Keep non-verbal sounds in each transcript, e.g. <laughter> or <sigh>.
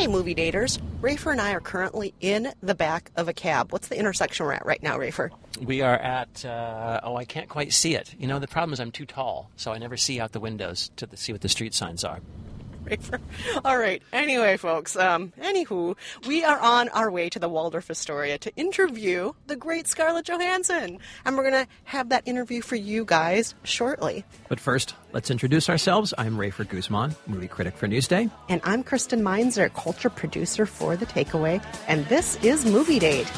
Hey, movie daters. Rafer and I are currently in the back of a cab. What's the intersection we're at right now, Rafer? We are at, uh, oh, I can't quite see it. You know, the problem is I'm too tall, so I never see out the windows to see what the street signs are. Rafer. <laughs> All right. Anyway, folks, um, anywho, we are on our way to the Waldorf Astoria to interview the great Scarlett Johansson. And we're going to have that interview for you guys shortly. But first, let's introduce ourselves. I'm Rafer Guzman, movie critic for Newsday. And I'm Kristen Meinzer, culture producer for The Takeaway. And this is Movie Date.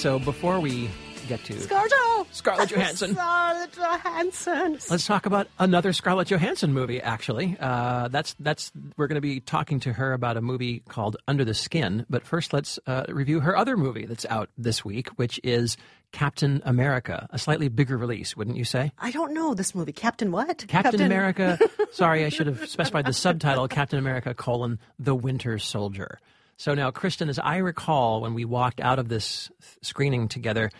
So before we get to Scarjo! Scarlett Johansson. Scarlett Johansson. Let's talk about another Scarlett Johansson movie. Actually, uh, that's that's we're going to be talking to her about a movie called Under the Skin. But first, let's uh, review her other movie that's out this week, which is Captain America, a slightly bigger release, wouldn't you say? I don't know this movie. Captain what? Captain, Captain... America. sorry, I should have <laughs> specified the subtitle. Captain America: colon The Winter Soldier. So now, Kristen, as I recall, when we walked out of this screening together,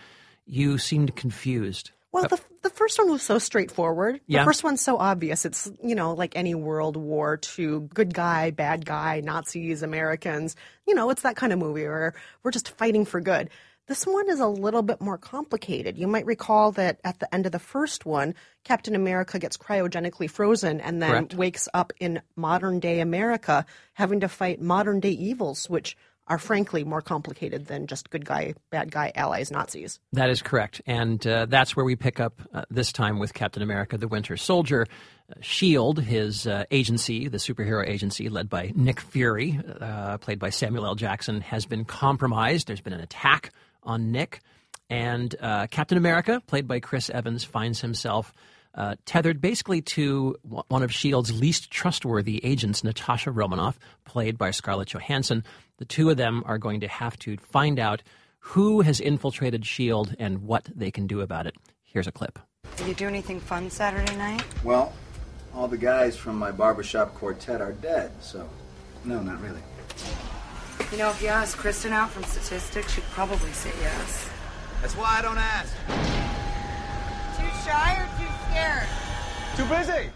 you seemed confused. Well, the, the first one was so straightforward. The yeah. first one's so obvious. It's, you know, like any World War II, good guy, bad guy, Nazis, Americans. You know, it's that kind of movie where we're just fighting for good. This one is a little bit more complicated. You might recall that at the end of the first one, Captain America gets cryogenically frozen and then Correct. wakes up in modern day America having to fight modern day evils, which are frankly more complicated than just good guy, bad guy, allies, Nazis. That is correct. And uh, that's where we pick up uh, this time with Captain America, the Winter Soldier. Uh, S.H.I.E.L.D., his uh, agency, the superhero agency led by Nick Fury, uh, played by Samuel L. Jackson, has been compromised. There's been an attack on Nick. And uh, Captain America, played by Chris Evans, finds himself uh, tethered basically to one of S.H.I.E.L.D.'s least trustworthy agents, Natasha Romanoff, played by Scarlett Johansson. The two of them are going to have to find out who has infiltrated S.H.I.E.L.D. and what they can do about it. Here's a clip. Did you do anything fun Saturday night? Well, all the guys from my barbershop quartet are dead, so no, not really. You know, if you ask Kristen out from statistics, she'd probably say yes. That's why I don't ask. Too shy or too scared? Too busy.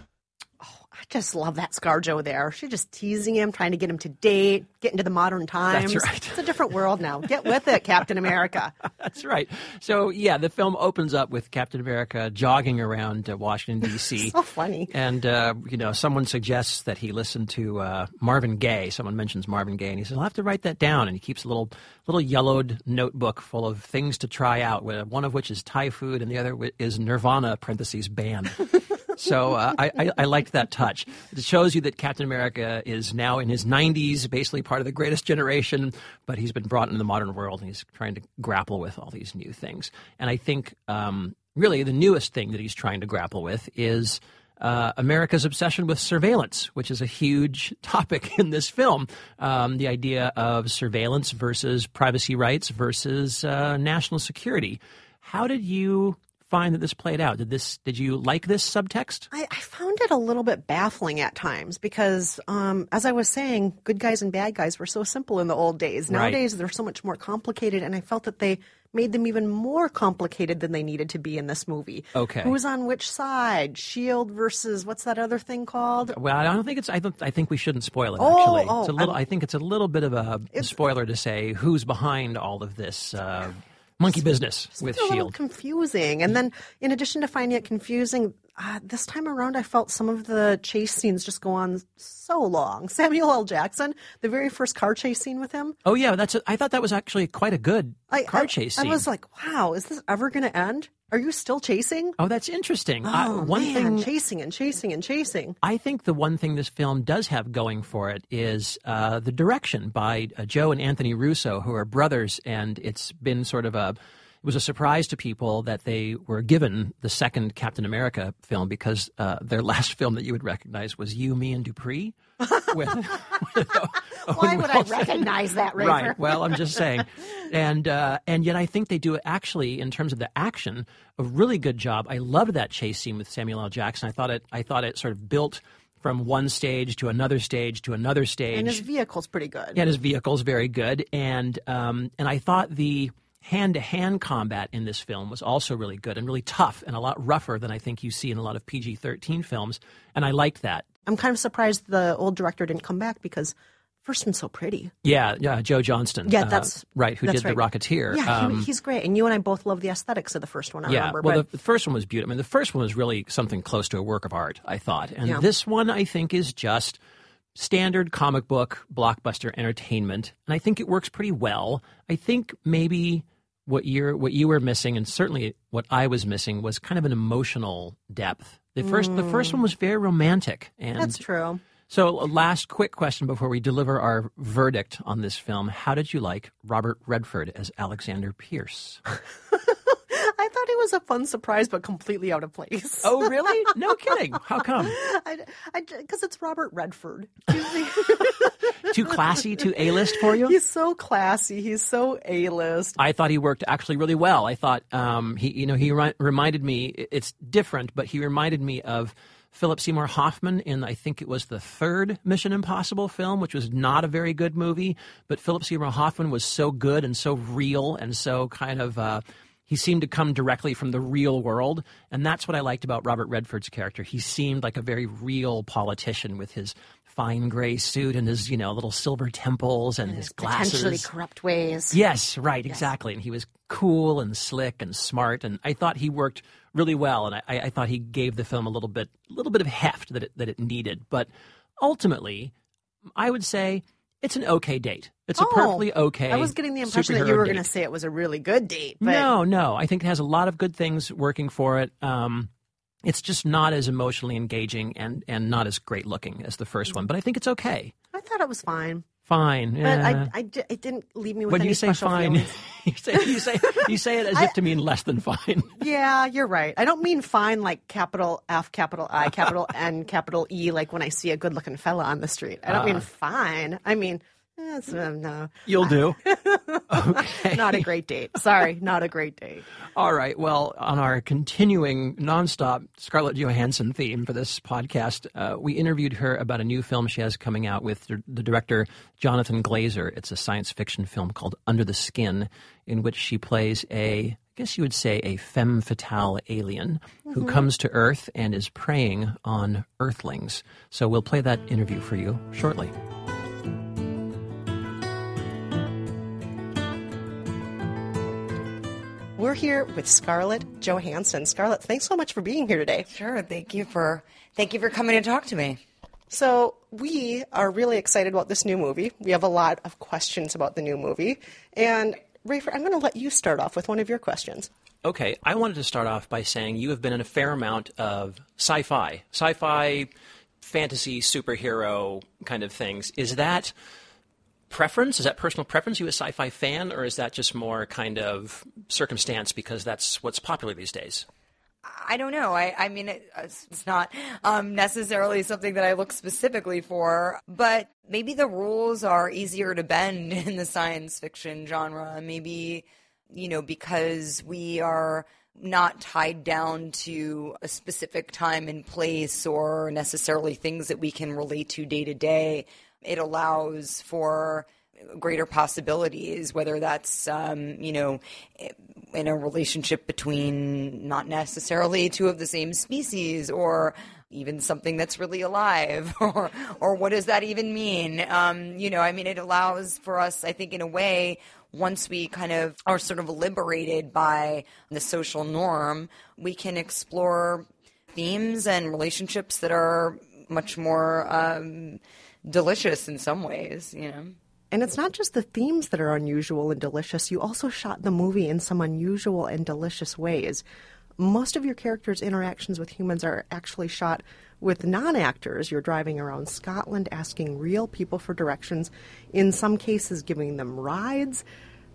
Just love that ScarJo there. She's just teasing him, trying to get him to date, get into the modern times. That's right. It's a different world now. Get with it, Captain America. <laughs> That's right. So, yeah, the film opens up with Captain America jogging around uh, Washington, <laughs> D.C. so funny. And, uh, you know, someone suggests that he listen to uh, Marvin Gaye. Someone mentions Marvin Gaye, and he says, I'll have to write that down. And he keeps a little, little yellowed notebook full of things to try out, one of which is Thai food, and the other is Nirvana, parentheses, band. <laughs> so uh, I, I, I, liked that touch. It shows you that Captain America is now in his 90s, basically part of the greatest generation, but he's been brought into the modern world and he's trying to grapple with all these new things. And I think um, really the newest thing that he's trying to grapple with is. Uh, America's obsession with surveillance, which is a huge <laughs> topic in this film. Um, the idea of surveillance versus privacy rights versus uh, national security. How did you find that this played out? Did this? Did you like this subtext? I, I found it a little bit baffling at times because, um, as I was saying, good guys and bad guys were so simple in the old days. Nowadays, right. they're so much more complicated, and I felt that they made them even more complicated than they needed to be in this movie. Okay, who's on which side? Shield versus what's that other thing called? Well, I don't think it's. I don't. I think we shouldn't spoil it. Oh, actually, oh, it's a little. I'm, I think it's a little bit of a spoiler to say who's behind all of this. Uh, monkey business with Shield. confusing, and then in addition to finding it confusing, uh, this time around I felt some of the chase scenes just go on so long. <laughs> Samuel L. Jackson, the very first car chase scene with him. Oh yeah, that's. A, I thought that was actually quite a good I, car I, chase I was like, wow, is this ever going to end? Are you still chasing? Oh, that's interesting. Oh, uh, one man, thing, chasing and chasing and chasing. I think the one thing this film does have going for it is uh, the direction by uh, Joe and Anthony Russo, who are brothers, and it's been sort of a it was a surprise to people that they were given the second Captain America film because uh, their <laughs> last film that you would recognize was You, Me, and Dupree. <laughs> With, with Why would Wilson. I recognize that, Rafer? Right. Well, I'm just saying, and uh, and yet I think they do it actually in terms of the action a really good job. I loved that chase scene with Samuel L. Jackson. I thought it I thought it sort of built from one stage to another stage to another stage. And his vehicle's pretty good. and his vehicle's very good. And um, and I thought the hand to hand combat in this film was also really good and really tough and a lot rougher than I think you see in a lot of PG 13 films. And I liked that. I'm kind of surprised the old director didn't come back because first one's so pretty. Yeah, yeah, Joe Johnston. Yeah, uh, that's right. Who that's did right. the Rocketeer? Yeah, Um, he, he's great. And you and I both love the aesthetics of the first one. I yeah, remember. well, but the, the first one was beautiful. I mean, the first one was really something close to a work of art, I thought. And Yeah. this one, I think, is just standard comic book blockbuster entertainment, and I think it works pretty well. I think maybe what you're what you were missing, and certainly what I was missing, was kind of an emotional depth. The first the first one was very romantic, and Mm. that's true. so, last quick question before we deliver our verdict on this film. How did you like Robert Redford as Alexander Pierce? <laughs> Thought it was a fun surprise, but completely out of place. Oh, really? <laughs> No kidding. How come? Because it's Robert Redford. <laughs> <laughs> Too classy, too A-list for you? He's so classy. He's so A-list. I thought he worked actually really well. I thought um, he, you know, he ri- reminded me. It's different, but he reminded me of Philip Seymour Hoffman in I think it was the third Mission Impossible film, which was not a very good movie. But Philip Seymour Hoffman was so good and so real and so kind of. Uh, he seemed to come directly from the real world, and that's what I liked about Robert Redford's character. He seemed like a very real politician with his fine gray suit and his, you know, little silver temples and his glasses. Potentially corrupt ways. Yes, right, exactly. And he was cool and slick and smart, and I thought he worked really well. And I, I thought he gave the film a little bit, a little bit of heft that it, that it needed. But ultimately, I would say it's an okay date. It's a Oh, perfectly okay. I was getting the impression that you were going to say it was a really good date. But No, no. I think it has a lot of good things working for it. Um, it's just not as emotionally engaging and, and not as great looking as the first one, but I think it's okay. I thought it was fine. Fine. But yeah. I, I, it didn't leave me with when any you say fine, <laughs> you say you say you say it as <laughs> if to mean less than fine. <laughs> Yeah, you're right. I don't mean fine like capital F, capital I, capital N, capital E, like when I see a good looking fella on the street. I don't Ah. mean fine. I mean, uh, no, You'll do. <laughs> Okay. not a great date. Sorry, not a great date. All right. Well, on our continuing nonstop Scarlett Johansson theme for this podcast, uh, we interviewed her about a new film she has coming out with the the director Jonathan Glazer. It's a science fiction film called Under the Skin, in which she plays a, I guess you would say, a femme fatale alien who comes to Earth and is preying on Earthlings. So we'll play that interview for you shortly. We're here with Scarlett Johansson. Scarlett, thanks so much for being here today. Sure. Thank you for thank you for coming to talk to me. So, we are really excited about this new movie. We have a lot of questions about the new movie. And, Rafer, I'm going to let you start off with one of your questions. Okay, I wanted to start off by saying you have been in a fair amount of sci fi, sci fi, fantasy, superhero kind of things. Is that preference? Is that personal preference? you a sci fi fan, or is that just more kind of circumstance because that's what's popular these days? I don't know. I, I mean, it, it's not um, necessarily something that I look specifically for, but maybe the rules are easier to bend <laughs> in the science fiction genre. Maybe, you know, because we are not tied down to a specific time and place or necessarily things that we can relate to day to day. It allows for greater possibilities, whether that's, um, you know, in a relationship between not necessarily two of the same species or even something that's really alive <laughs> or or what does that even mean? Um, you know i mean it allows for us i think in a way once we kind of are sort of liberated by the social norm we can explore themes and relationships that are much more um, delicious in some ways you know And it's not just the themes that are unusual and delicious. You also shot the movie in some unusual and delicious ways. Most of your characters' interactions with humans are actually shot with non actors. You're driving around Scotland asking real people for directions, in some cases, giving them rides.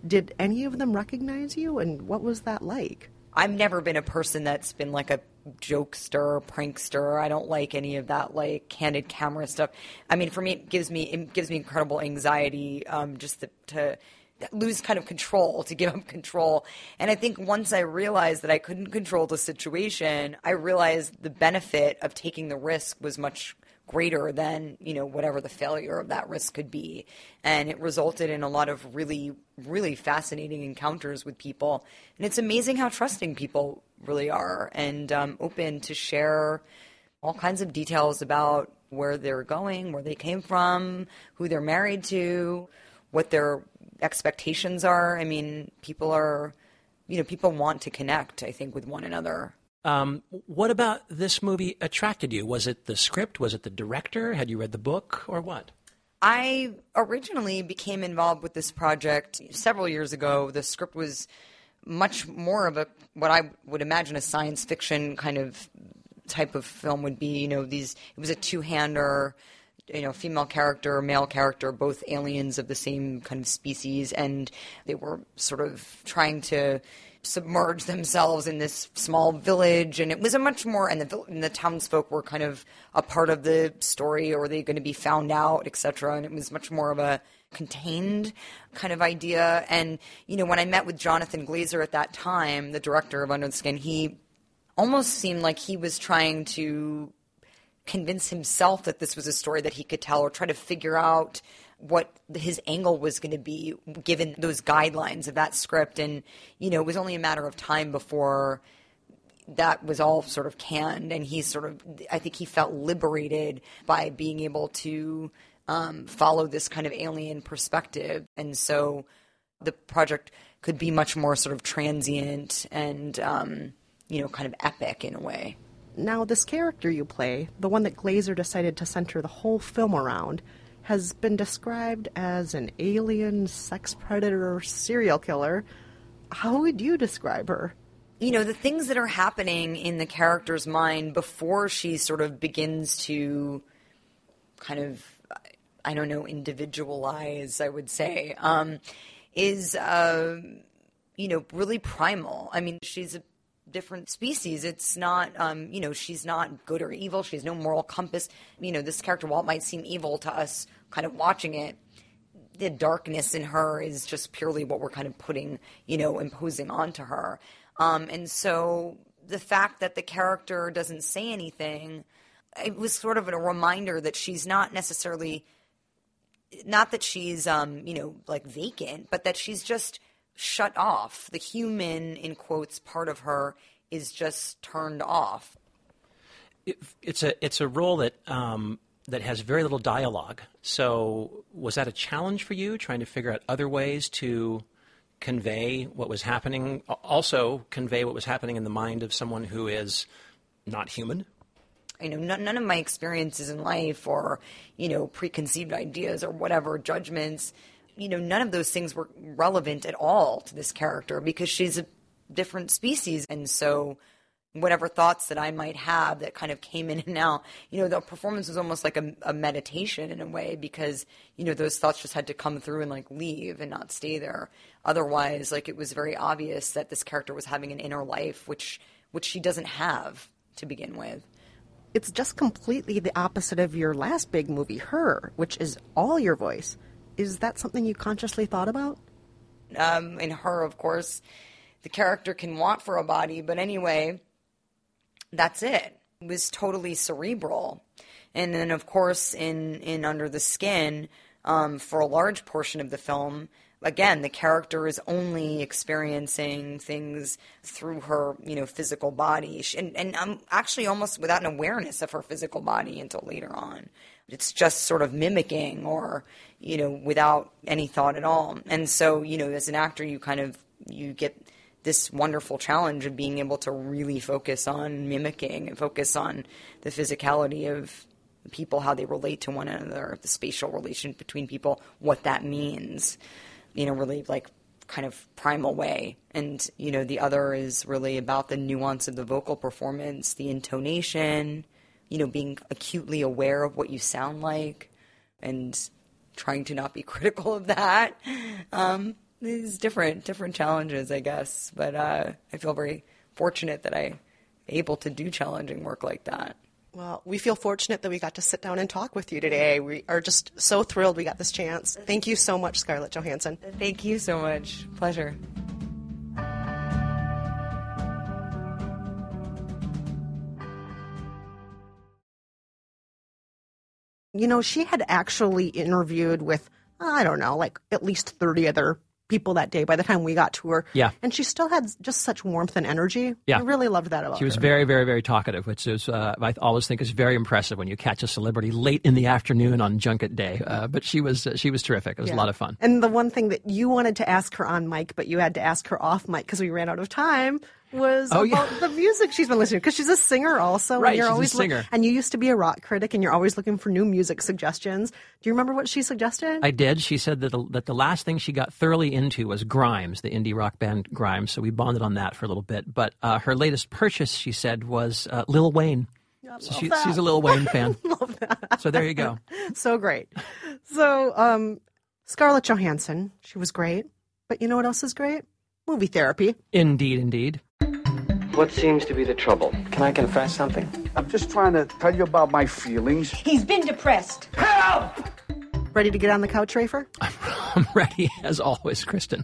Did any of them recognize you, and what was that like? I've never been a person that's been like a jokester, prankster. I don't like any of that like candid camera stuff. I mean, for me, it gives me it gives me incredible anxiety um, just to, to lose kind of control, to give up control. And I think once I realized that I couldn't control the situation, I realized the benefit of taking the risk was much greater than you know whatever the failure of that risk could be. And it resulted in a lot of really really fascinating encounters with people. And it's amazing how trusting people really are and um, open to share all kinds of details about where they're going where they came from who they're married to what their expectations are. I mean people are you know people want to connect i think with one another um, what about this movie attracted you? Was it the script? Was it the director? Had you read the book or what? I originally became involved with this project several years ago. The script was much more of a what I would imagine a science fiction kind of type of film would be. You know, these it was a two-hander, you know, female character, male character, both aliens of the same kind of species, and they were sort of trying to submerge themselves in this small village, and it was a much more and the and the townsfolk were kind of a part of the story, or they going to be found out, etc. And it was much more of a contained kind of idea. And you know, when I met with Jonathan Glazer at that time, the director of Under the Skin, he almost seemed like he was trying to convince himself that this was a story that he could tell, or try to figure out what his angle was going to be given those guidelines of that script. And, you know, it was only a matter of time before that was all sort of canned. And he sort of, I think he felt liberated by being able to um, follow this kind of alien perspective. And so the project could be much more sort of transient and, um, you know, kind of epic in a way. Now, this character you play, the one that Glazer decided to center the whole film around, has been described as an alien sex predator serial killer. How would you describe her? You know, the things that are happening in the character's mind before she sort of begins to kind of, I don't know, individualize, I would say, um, is, uh, you know, really primal. I mean, she's a different species. It's not, um, you know, she's not good or evil. She has no moral compass. You know, this character, it might seem evil to us kind of watching it, the darkness in her is just purely what we're kind of putting, you know, imposing onto her. Um, and so the fact that the character doesn't say anything, it was sort of a reminder that she's not necessarily, not that she's, um, you know, like vacant, but that she's just shut off. The human, in quotes, part of her is just turned off. It, it's a it's a role that um, that has very little dialogue. So, was that a challenge for you, trying to figure out other ways to convey what was happening? Also, convey what was happening in the mind of someone who is not human? You know, none, none of my experiences in life or, you know, preconceived ideas or whatever, judgments, you know, none of those things were relevant at all to this character because she's a different species. And so, whatever thoughts that I might have that kind of came in and out. You know, the performance was almost like a, a, meditation in a way because, you know, those thoughts just had to come through and like leave and not stay there. Otherwise, like it was very obvious that this character was having an inner life, which, which she doesn't have to begin with. It's just completely the opposite of your last big movie, Her, which is all your voice. Is that something you consciously thought about? Um, in Her, of course, the character can want for a body, but anyway, that's it. It was totally cerebral. And then, of course, in, in Under the Skin, um, for a large portion of the film, again, the character is only experiencing things through her, you know, physical body, and and I'm actually almost without an awareness of her physical body until later on. It's just sort of mimicking, or you know, without any thought at all. And so, you know, as an actor, you kind of you get this wonderful challenge of being able to really focus on mimicking and focus on the physicality of people, how they relate to one another, the spatial relation between people, what that means, you know, really like kind of primal way. And, you know, the other is really about the nuance of the vocal performance, the intonation, you know, being acutely aware of what you sound like and trying to not be <laughs> critical of that. Um, these different different challenges, I guess. But uh, I feel very fortunate that I'm able to do challenging work like that. Well, we feel fortunate that we got to sit down and talk with you today. We are just so thrilled we got this chance. Thank you so much, Scarlett Johansson. Thank you so much. Pleasure. You know, she had actually interviewed with, I don't know, like at least 30 other people that day by the time we got to her. Yeah. And she still had just such warmth and energy. Yeah. I really loved that about her. She was her. very, very, very talkative, which is uh, I always think is very impressive when you catch a celebrity late in the afternoon on junket day. Uh, but she was uh, she was terrific. It was a lot of fun. And the one thing that you wanted to ask her on mic, but you had to ask her off mic because we ran out of time, was Oh, about yeah. the music she's been listening to. Because she's a singer also. and Right, you're she's a always look- singer. and you used to be a rock critic, and you're always looking for new music suggestions. Do you remember what she suggested? I did. She said that the, that the last thing she got thoroughly into was Grimes, the indie rock band Grimes. So we bonded on that for a little bit. But uh, her latest purchase, she said, was uh, Lil Wayne. So she, she's a Lil Wayne fan. <laughs> love that. So there you go. <laughs> so great. So, um, Scarlett Johansson, she was great. But you know what else is great? Movie therapy. Indeed, indeed. What seems to be the trouble? Can I confess something? I'm just trying to tell you about my feelings. He's been depressed. Help! Ready to get on the couch, Rafer? <laughs> I'm ready as always, Kristen.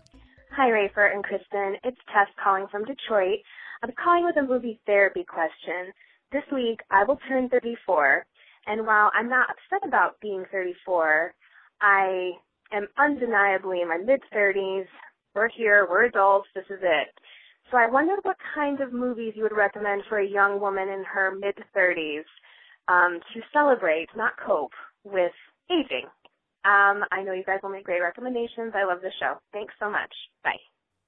Hi, Rafer and Kristen. It's Tess calling from Detroit. I'm calling with a movie therapy question. This week, I will turn 34, and while I'm not upset about being 34, I am undeniably in my mid 30s. We're here, we're adults, this is it. So I wondered what kind of movies you would recommend for a young woman in her mid 30s um, to celebrate, not cope, with aging. Um, I know you guys will make great recommendations. I love the show. Thanks so much. Bye.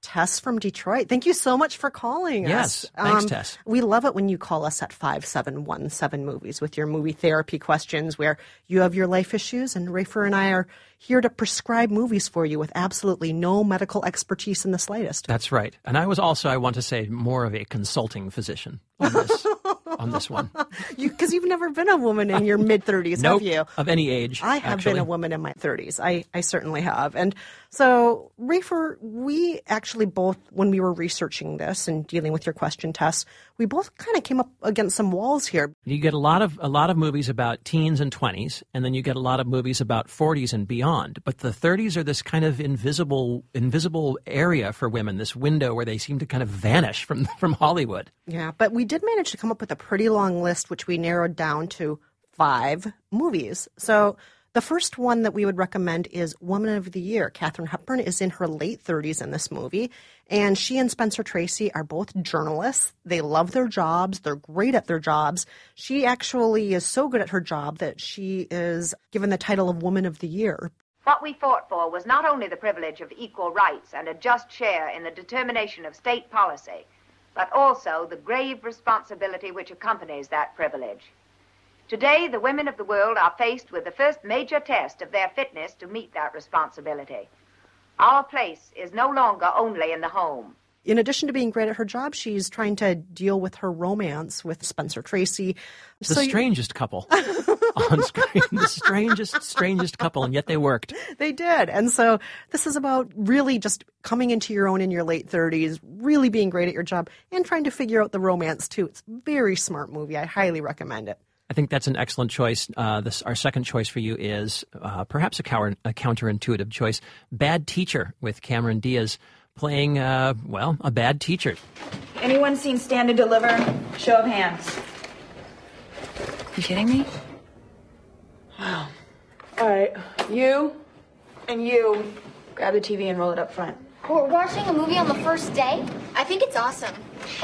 Tess from Detroit. Thank you so much for calling Yes, us. Um, thanks, Tess. We love it when you call us at 5717 Movies with your movie therapy questions where you have your life issues, and Rafer and I are here to prescribe movies for you with absolutely no medical expertise in the slightest. That's right. And I was also, I want to say, more of a consulting physician on this, <laughs> on this one. Because you, have never been a woman in your <laughs> mid 30s, Nope, have you? of any age. I have actually. been a woman in my 30s. I, I certainly have. And so, Rafer, we actually both, when we were researching this and dealing with your question Tess, we both kind of came up against some walls here. You get a lot of a lot of movies about teens and 20s, and then you get a lot of movies about 40s and beyond. But the 30s are this kind of invisible invisible area for women, this window where they seem to kind of vanish from <laughs> from Hollywood. Yeah, but we did manage to come up with a pretty long list, which we narrowed down to five movies. So the first one that we would recommend is Woman of the Year. Katharine Hepburn is in her late 30s in this movie, and she and Spencer Tracy are both journalists. They love their jobs, they're great at their jobs. She actually is so good at her job that she is given the title of Woman of the Year. What we fought for was not only the privilege of equal rights and a just share in the determination of state policy, but also the grave responsibility which accompanies that privilege. Today, the women of the world are faced with the first major test of their fitness to meet that responsibility. Our place is no longer only in the home. In addition to being great at her job, she's trying to deal with her romance with Spencer Tracy. The So you- strangest couple <laughs> on screen, the strangest strangest couple, and yet they worked. They did. And so this is about really just coming into your own in your late 30s, really being great at your job, and trying to figure out the romance too. It's a very smart movie. I highly recommend it. I think that's an excellent choice. Uh, this, our second choice for you is uh, perhaps a, cower, a counterintuitive choice. Bad Teacher with Cameron Diaz playing, uh, well, a bad teacher. Anyone seen Stand and Deliver? Show of hands. You kidding me? Wow. All right, you and you grab the TV and roll it up front. We're watching a movie on the first day? I think it's awesome.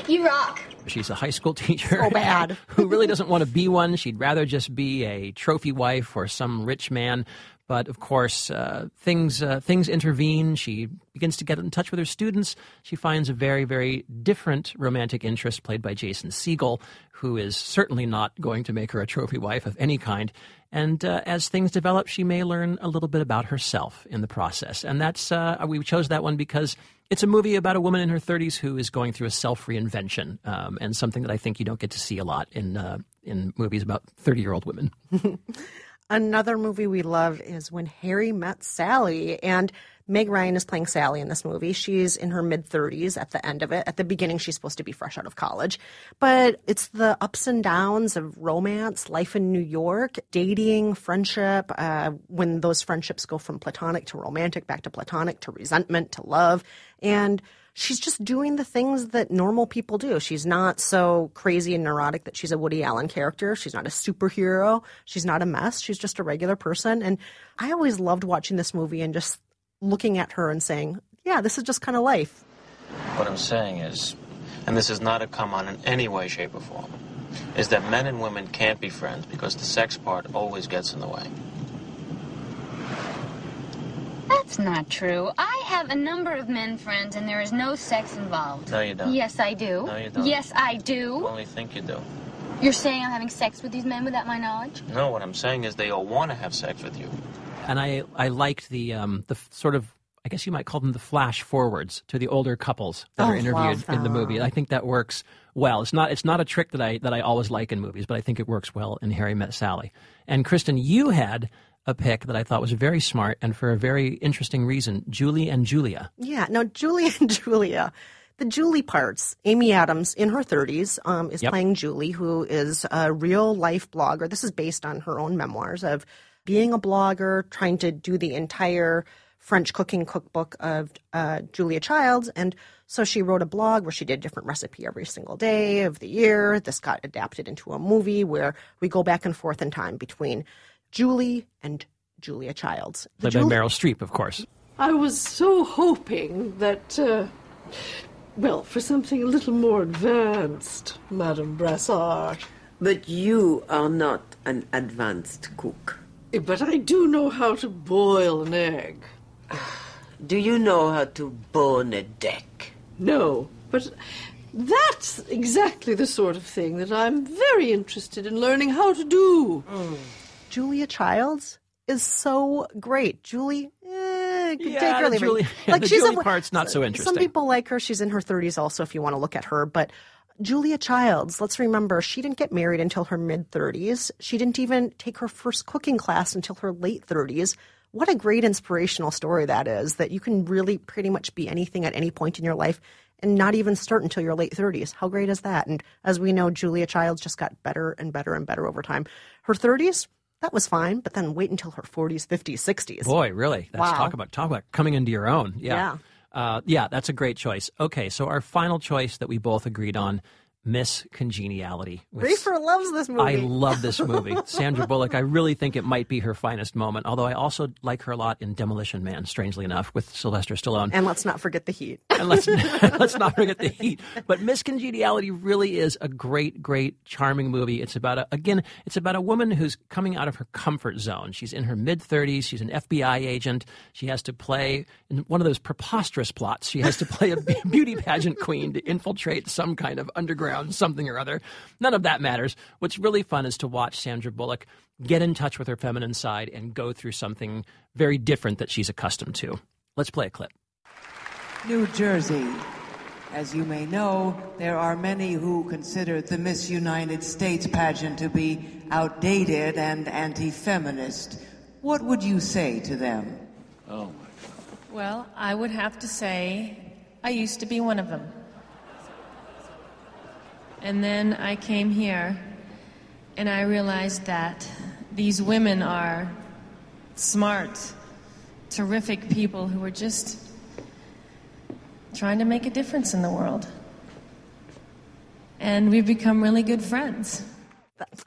You rock. She's a high school <laughs> teacher. So bad. <laughs> who really doesn't want to be one. She'd rather just be a trophy wife or some rich man. But of course, uh, things uh, things intervene. She begins to get in touch with her students. She finds a very, very different romantic interest played by Jason Segel, who is certainly not going to make her a trophy wife of any kind. And uh, as things develop, she may learn a little bit about herself in the process. And that's uh, we chose that one because it's a movie about a woman in her 30s who is going through a self reinvention, um, and something that I think you don't get to see a lot in uh, in movies about 30 year old women. <laughs> Another movie we love is When Harry Met Sally. And Meg Ryan is playing Sally in this movie. She's in her mid 30s at the end of it. At the beginning, she's supposed to be fresh out of college. But it's the ups and downs of romance, life in New York, dating, friendship, uh, when those friendships go from platonic to romantic, back to platonic to resentment to love. And she's just doing the things that normal people do. She's not so crazy and neurotic that she's a Woody Allen character. She's not a superhero. She's not a mess. She's just a regular person. And I always loved watching this movie and just looking at her and saying, yeah, this is just kind of life. What I'm saying is, and this is not a come on in any way, shape, or form, is that men and women can't be friends because the sex part always gets in the way. That's not true. I have a number of men friends and there is no sex involved. No, you don't. Yes, I do. No, you don't. Yes, I You do. only think you do. You're saying I'm having sex with these men without my knowledge? No, what I'm saying is they all want to have sex with you. And I, I liked the um, the sort of I guess you might call them the flash forwards to the older couples that Oh, are interviewed love in the movie. that. I think that works well. It's not it's not a trick that I that I always like in movies, but I think it works well in Harry Met Sally. And Kristen, you had a pick that I thought was very smart and for a very interesting reason, Julie and Julia. Yeah. Now, Julie <laughs> and Julia, the Julie parts, Amy Adams in her 30s um, is Yep. playing Julie, who is a real life blogger. This is based on her own memoirs of being a blogger, trying to do the entire French cooking cookbook of uh, Julia Childs. And so she wrote a blog where she did a different recipe every single day of the year. This got adapted into a movie where we go back and forth in time between Julie and Julia Childs. The Played by Meryl Streep, of course. I was so hoping that, uh, well, for something a little more advanced, Madame Brassart. But you are not an advanced cook. But I do know how to boil an egg. <sighs> Do you know how to bone a deck? No, but that's exactly the sort of thing that I'm very interested in learning how to do. Julia Childs is so great. Julie, eh, Yeah, take her leave her. Julie- <laughs> like the she's Julie a, part's not so interesting. Some people like her. She's in her 30s also if you want to look at her, but Julia Childs, let's remember, she didn't get married until her mid 30s. She didn't even take her first cooking class until her late 30s. What a great inspirational story that is that you can really pretty much be anything at any point in your life and not even start until your late 30s. How great is that? And as we know, Julia Childs just got better and better and better over time. Her 30s, that was fine, but then wait until her 40s, 50s, 60s. Boy, really? That's Wow. talk about talk about coming into your own. Yeah. Yeah. Uh, yeah, that's a great choice. Okay, so our final choice that we both agreed on, Miss Congeniality. with Rafer loves this movie. I love this <laughs> movie. Sandra Bullock, I really think it might be her finest moment, although I also like her a lot in Demolition Man, strangely enough, with Sylvester Stallone. And let's not forget the heat. <laughs> And let's <laughs> let's not forget the heat. But Miss Congeniality really is a great, great, charming movie. It's about a again, it's about a woman who's coming out of her comfort zone. She's in her mid thirties. She's an FBI agent. She has to play in one of those preposterous plots. She has to play a beauty pageant queen to infiltrate some kind of underground something or other. None of that matters. What's really fun is to watch Sandra Bullock get in touch with her feminine side and go through something very different that she's accustomed to. Let's play a clip. New Jersey. As you may know, there are many who consider the Miss United States pageant to be outdated and anti feminist. What would you say to them? Oh, my God. Well, I would have to say I used to be one of them. And then I came here and I realized that these women are smart, terrific people who are just trying to make a difference in the world. And we've become really good friends.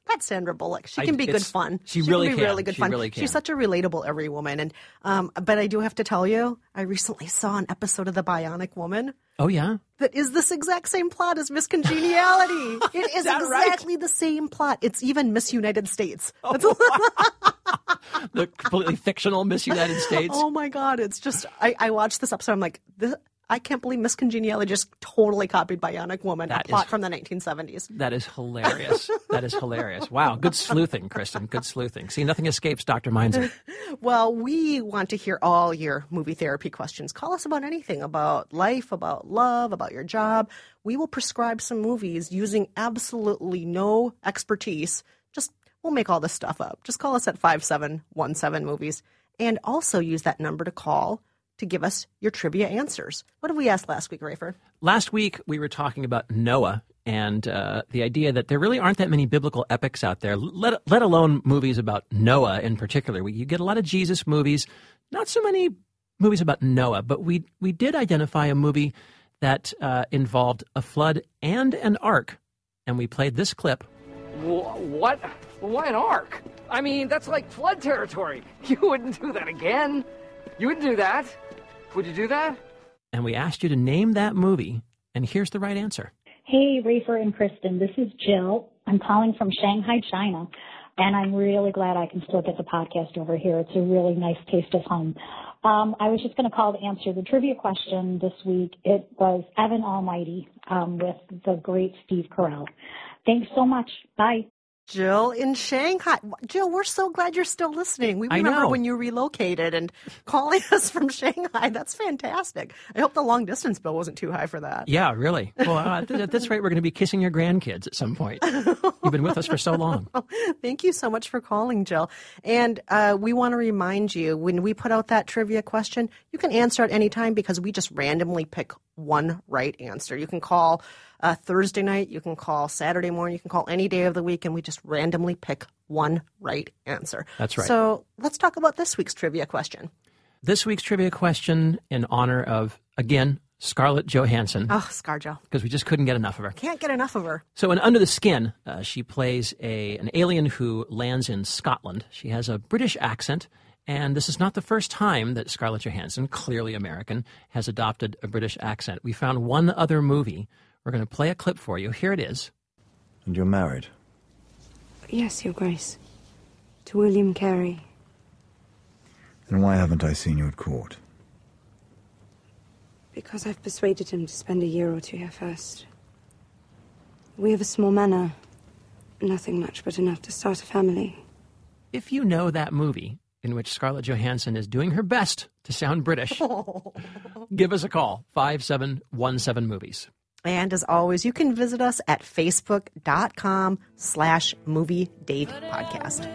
That's Sandra Bullock. She I- can be good fun. she really can be can. really good She fun. really can. She's such a relatable every woman. And um, but I do have to tell you, I recently saw an episode of The Bionic Woman Oh yeah. that is this exact same plot as Miss Congeniality. <laughs> it is right? exactly the same plot. It's even Miss United States. <laughs> Oh, <laughs> the completely fictional Miss United States. Oh my god! It's just I, I watched this episode. I'm like, this, I can't believe Miss Congeniality just totally copied Bionic Woman, That a plot is- from the 1970s. That is hilarious. <laughs> that is hilarious. Wow. Good sleuthing, Kristen. Good sleuthing. See, nothing escapes Dr. Meinzer. <laughs> Well, we want to hear all your movie therapy questions. Call us about anything about life, about love, about your job. We will prescribe some movies using absolutely no expertise. Just we'll make all this stuff up. Just call us at 5717 movies and also use that number to call to give us your trivia answers. What did we ask last week, Rafer? Last week, we were talking about Noah and uh, the idea that there really aren't that many biblical epics out there, let, let alone movies about Noah in particular. We, you get a lot of Jesus movies, not so many movies about Noah, but we, we did identify a movie that uh, involved a flood and an ark. And we played this clip. What? Why an ark? I mean, that's like flood territory. <laughs> You wouldn't do that again. You wouldn't do that. Would you do that? And we asked you to name that movie. And here's the right answer. Hey, Rafer and Kristen. This is Jill. I'm calling from Shanghai, China. And I'm really glad I can still get the podcast over here. It's a really nice taste of home. Um, I was just going to call to answer the trivia question this week. It was Evan Almighty um, with the great Steve Carell. Thanks so much. Bye. Jill in Shanghai. Jill, we're so glad you're still listening. We remember when you relocated and calling <laughs> us from Shanghai. That's fantastic. I hope the long distance bill wasn't too high for that. Yeah, really. Well, uh, at this rate, we're going to be kissing your grandkids at some point. <laughs> You've been with us for so long. Thank you so much for calling, Jill. And uh, we want to remind you when we put out that trivia question, you can answer at any time because we just randomly pick one right answer. You can call uh, Thursday night, you can call Saturday morning, you can call any day of the week, and we just randomly pick one right answer. That's right. So let's talk about this week's trivia question. This week's trivia question in honor of, again, Scarlett Johansson, Oh, Scarjo. because we just couldn't get enough of her. Can't get enough of her. So in Under the Skin, uh, she plays a an alien who lands in Scotland. She has a British accent, and this is not the first time that Scarlett Johansson, clearly American, has adopted a British accent. We found one other movie. We're going to play a clip for you. Here it is. And you're married? Yes, Your Grace. To William Carey. Then why haven't I seen you at court? Because I've persuaded him to spend a year or two here first. We have a small manor. Nothing much, but enough to start a family. If you know that movie in which Scarlett Johansson is doing her best to sound British, <laughs> give us a call 5717 movies. And as always, you can visit us at facebook.com slash movie date podcast.